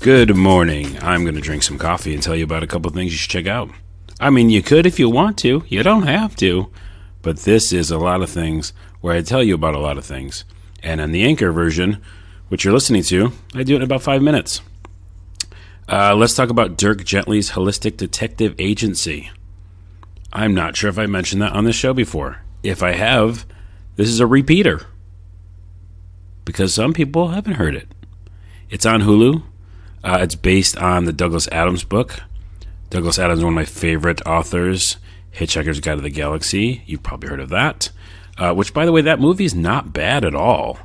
Good morning. I'm going to drink some coffee and tell you about a couple of things you should check out. I mean, you could if you want to, you don't have to. But this is a lot of things where I tell you about a lot of things. And in the Anchor version, which you're listening to, I do it in about five minutes. Uh, let's talk about Dirk Gently's Holistic Detective Agency. I'm not sure if I mentioned that on this show before. If I have, this is a repeater because some people haven't heard it. It's on Hulu. Uh, it's based on the Douglas Adams book. Douglas Adams is one of my favorite authors. Hitchhiker's Guide to the Galaxy. You've probably heard of that. Uh, which, by the way, that movie is not bad at all.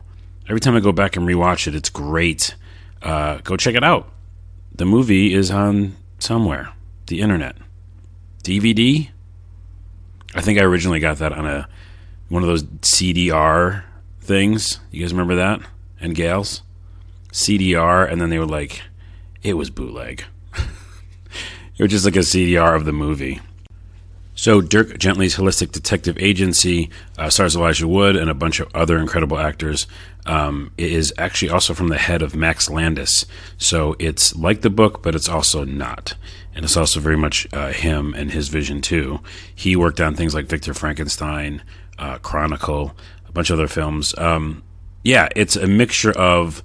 Every time I go back and rewatch it, it's great. Uh, go check it out. The movie is on somewhere, the internet, DVD. I think I originally got that on a one of those CDR things. You guys remember that? And gals, CDR, and then they were like, it was bootleg. it was just like a CDR of the movie. So, Dirk Gently's Holistic Detective Agency uh, stars Elijah Wood and a bunch of other incredible actors. Um, it is actually also from the head of Max Landis. So, it's like the book, but it's also not. And it's also very much uh, him and his vision, too. He worked on things like Victor Frankenstein, uh, Chronicle, a bunch of other films. Um, yeah, it's a mixture of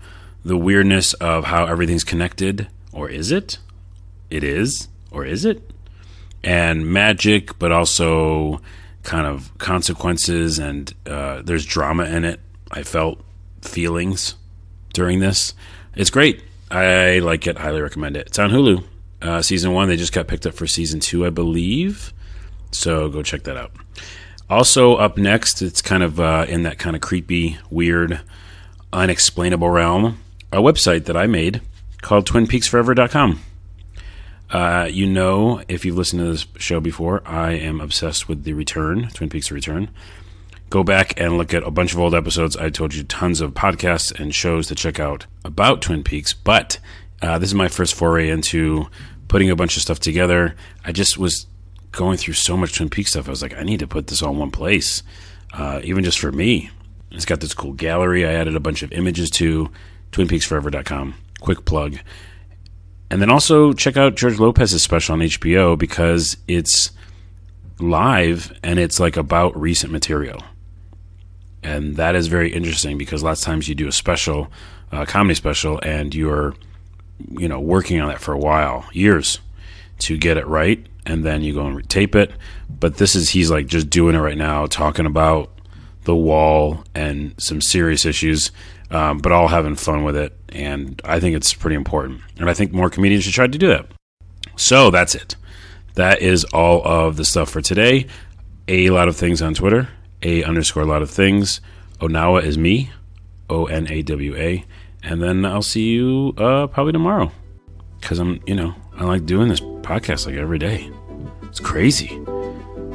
the weirdness of how everything's connected, or is it? It is, or is it? and magic, but also kind of consequences and uh, there's drama in it. I felt feelings during this. It's great. I like it. Highly recommend it. It's on Hulu. Uh, season one. They just got picked up for season two, I believe. So go check that out. Also up next, it's kind of uh, in that kind of creepy, weird, unexplainable realm. A website that I made called TwinPeaksForever.com. Uh, you know, if you've listened to this show before, I am obsessed with The Return, Twin Peaks Return. Go back and look at a bunch of old episodes. I told you tons of podcasts and shows to check out about Twin Peaks, but uh, this is my first foray into putting a bunch of stuff together. I just was going through so much Twin Peaks stuff. I was like, I need to put this all in one place, uh, even just for me. It's got this cool gallery. I added a bunch of images to twinpeaksforever.com. Quick plug. And then also check out George Lopez's special on HBO because it's live and it's like about recent material. And that is very interesting because lots of times you do a special, uh, comedy special, and you're, you know, working on that for a while, years, to get it right, and then you go and tape it. But this is he's like just doing it right now, talking about the wall and some serious issues, um, but all having fun with it. And I think it's pretty important. And I think more comedians should try to do that. So that's it. That is all of the stuff for today. A lot of things on Twitter. A underscore a lot of things. Onawa is me. O N A W A. And then I'll see you uh, probably tomorrow. Because I'm, you know, I like doing this podcast like every day. It's crazy.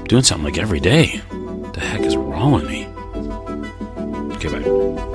Doing something like every day. The heck is wrong with me? Okay, bye.